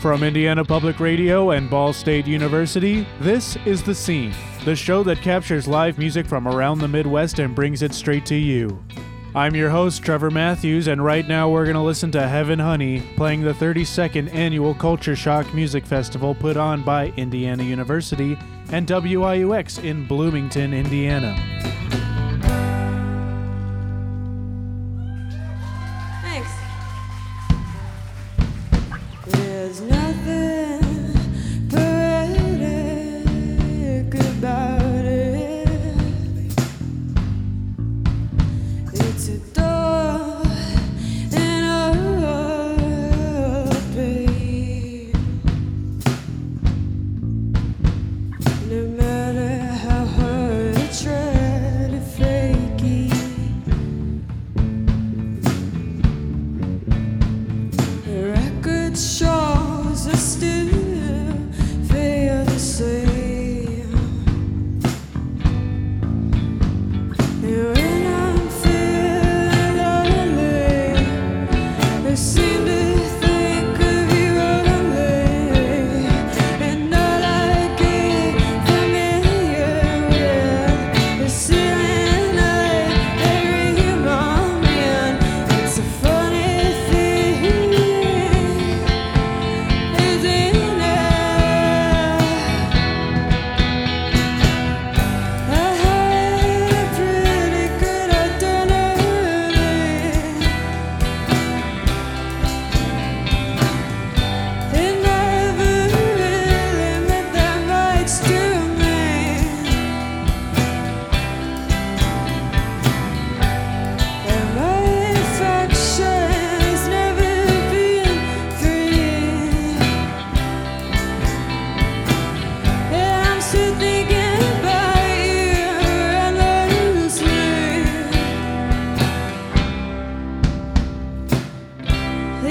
From Indiana Public Radio and Ball State University, this is The Scene, the show that captures live music from around the Midwest and brings it straight to you. I'm your host, Trevor Matthews, and right now we're going to listen to Heaven Honey playing the 32nd Annual Culture Shock Music Festival put on by Indiana University and WIUX in Bloomington, Indiana.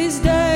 these days.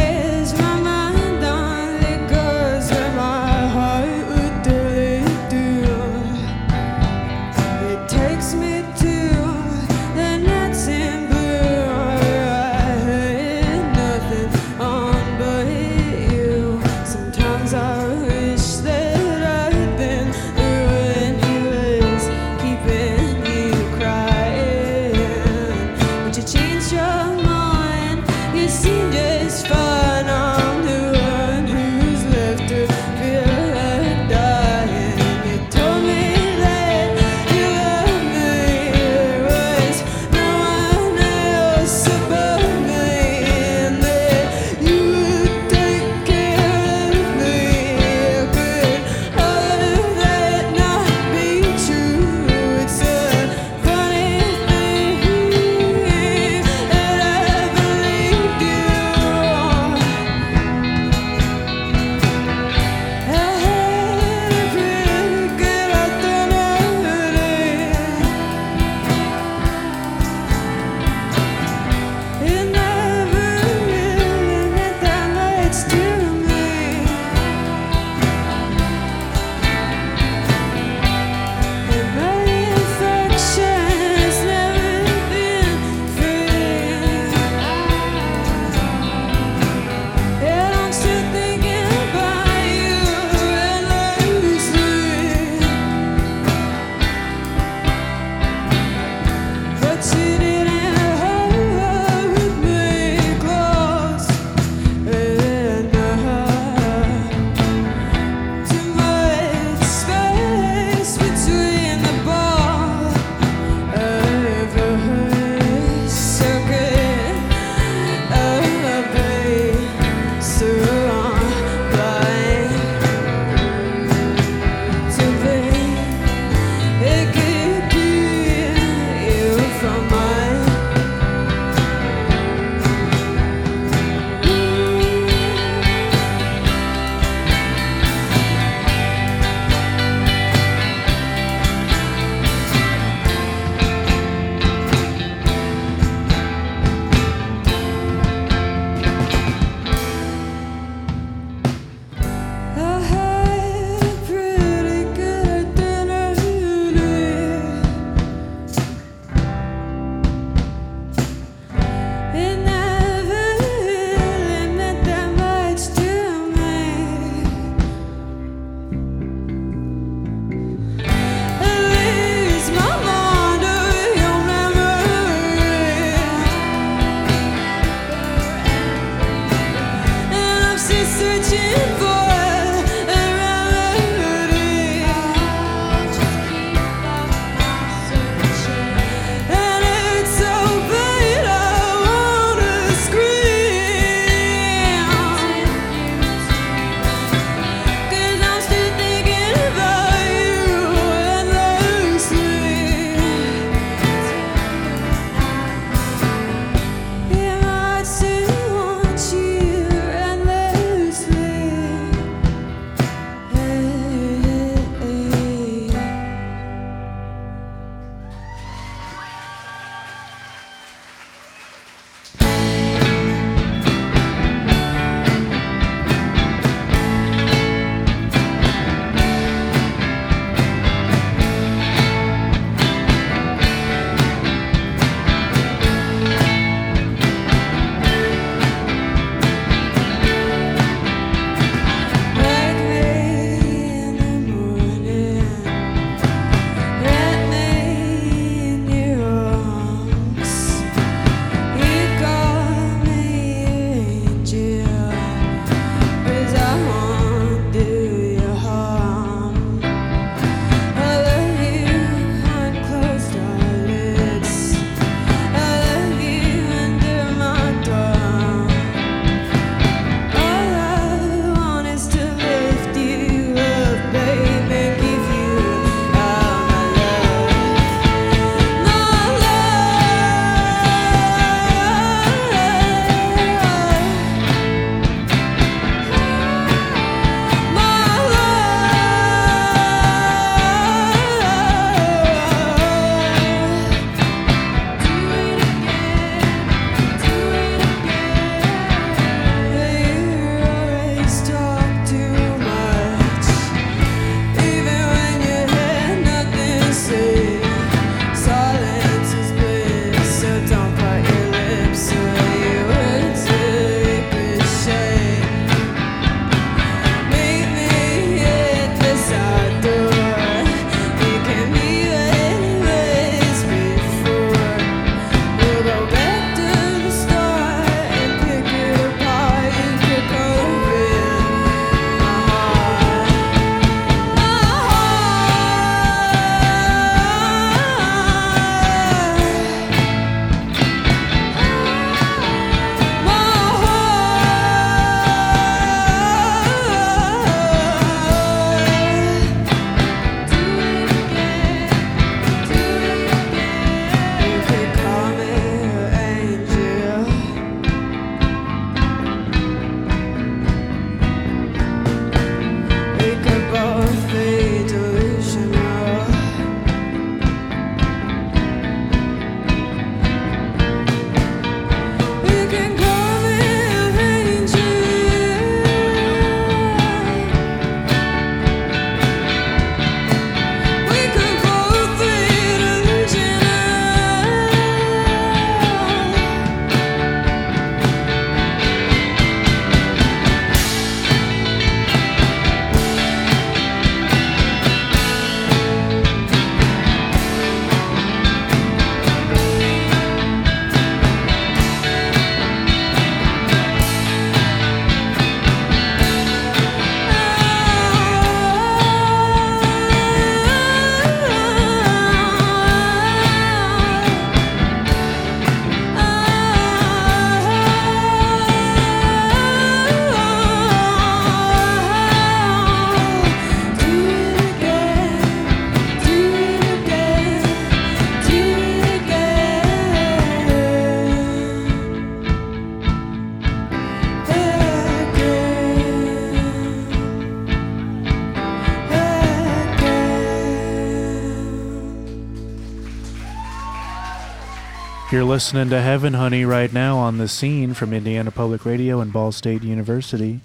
You're listening to Heaven Honey right now on the scene from Indiana Public Radio and Ball State University.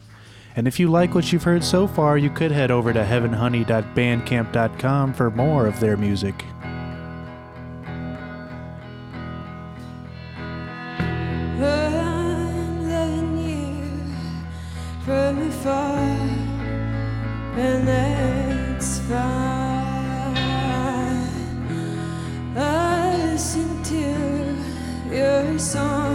And if you like what you've heard so far, you could head over to heavenhoney.bandcamp.com for more of their music. song.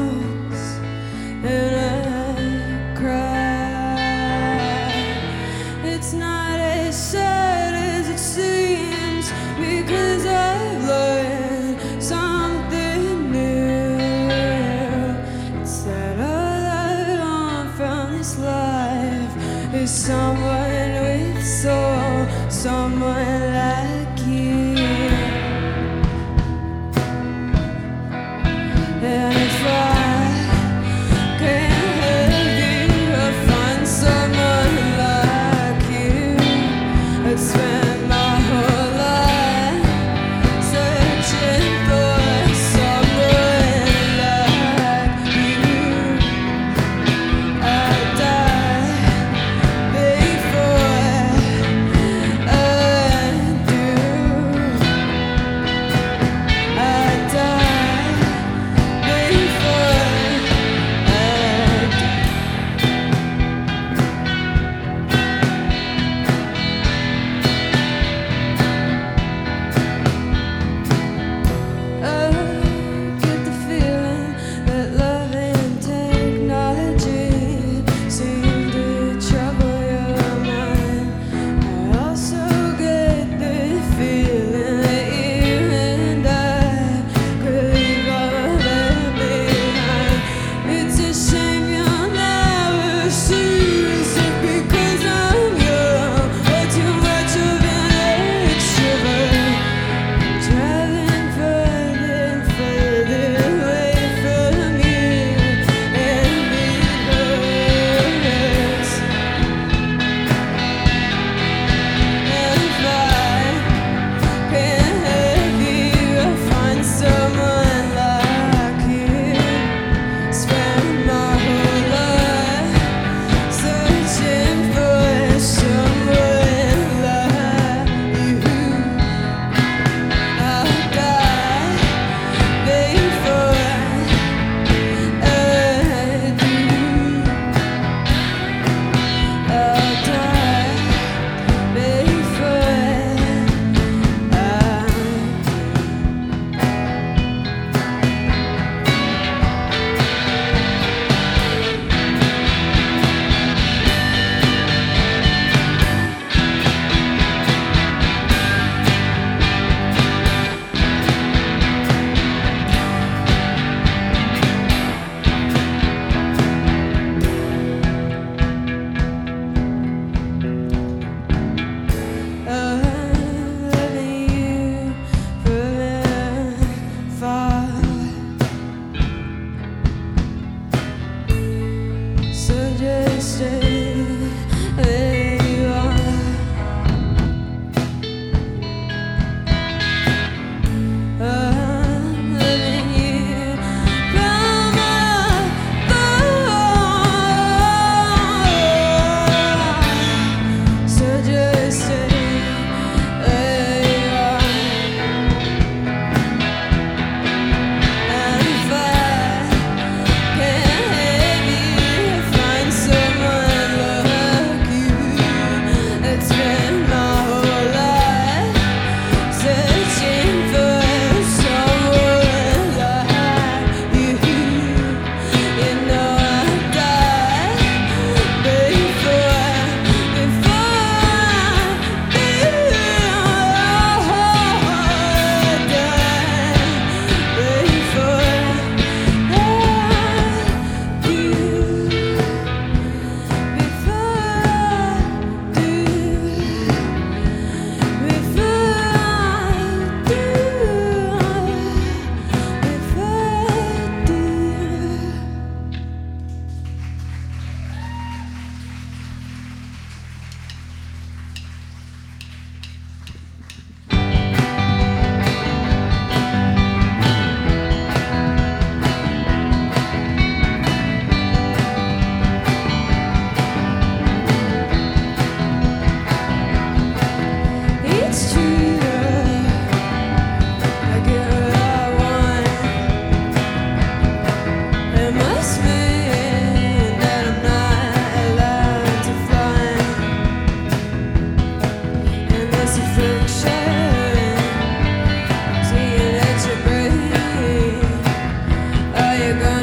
night.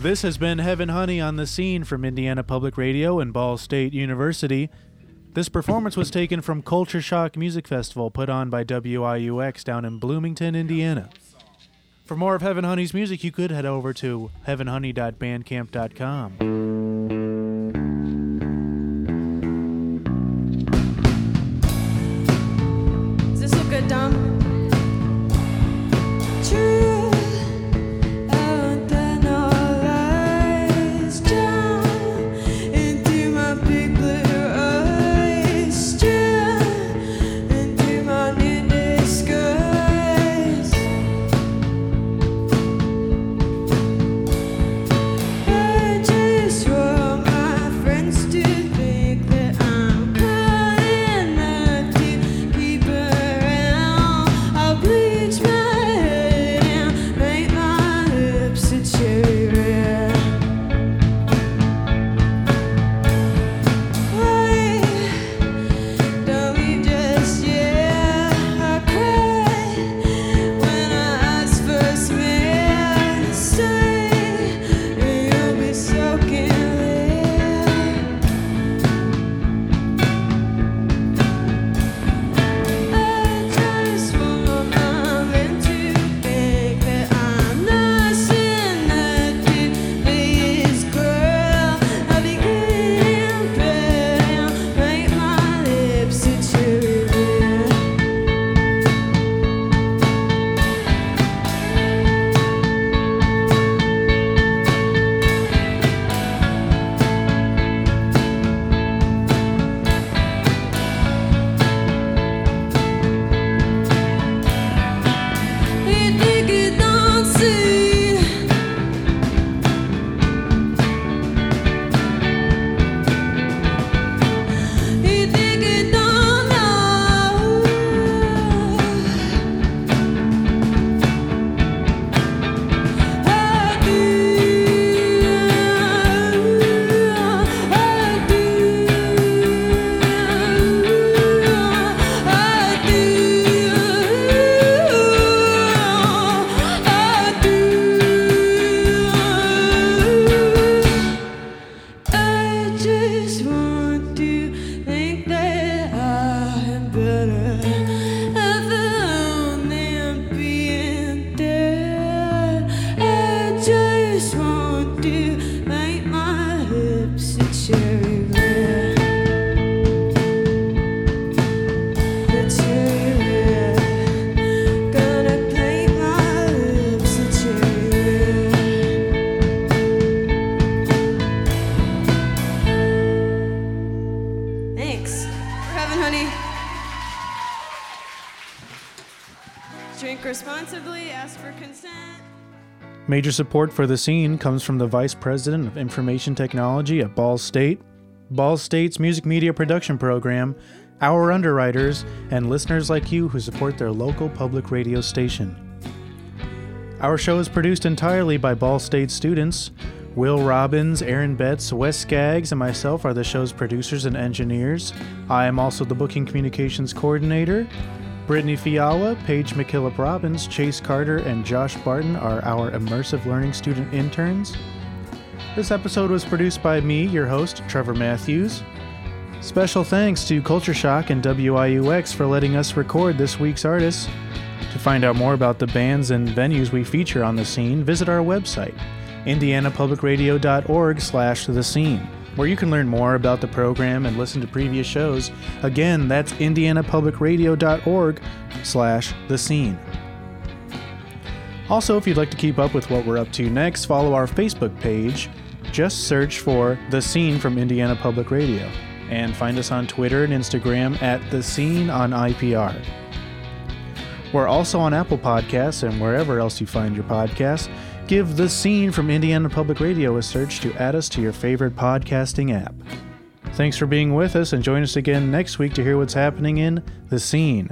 This has been Heaven Honey on the Scene from Indiana Public Radio and Ball State University. This performance was taken from Culture Shock Music Festival put on by WIUX down in Bloomington, Indiana. For more of Heaven Honey's music, you could head over to heavenhoney.bandcamp.com. Does Major support for the scene comes from the Vice President of Information Technology at Ball State, Ball State's music media production program, our underwriters, and listeners like you who support their local public radio station. Our show is produced entirely by Ball State students. Will Robbins, Aaron Betts, Wes Skaggs, and myself are the show's producers and engineers. I am also the booking communications coordinator. Brittany Fiala, Paige McKillop Robbins, Chase Carter, and Josh Barton are our immersive learning student interns. This episode was produced by me, your host, Trevor Matthews. Special thanks to Culture Shock and WIUX for letting us record this week's artists. To find out more about the bands and venues we feature on the scene, visit our website, indianapublicradio.org slash the scene, where you can learn more about the program and listen to previous shows. Again, that's indianapublicradio.org slash the scene. Also, if you'd like to keep up with what we're up to next, follow our Facebook page. Just search for The Scene from Indiana Public Radio. And find us on Twitter and Instagram at The Scene on IPR. We're also on Apple Podcasts and wherever else you find your podcasts. Give The Scene from Indiana Public Radio a search to add us to your favorite podcasting app. Thanks for being with us and join us again next week to hear what's happening in The Scene.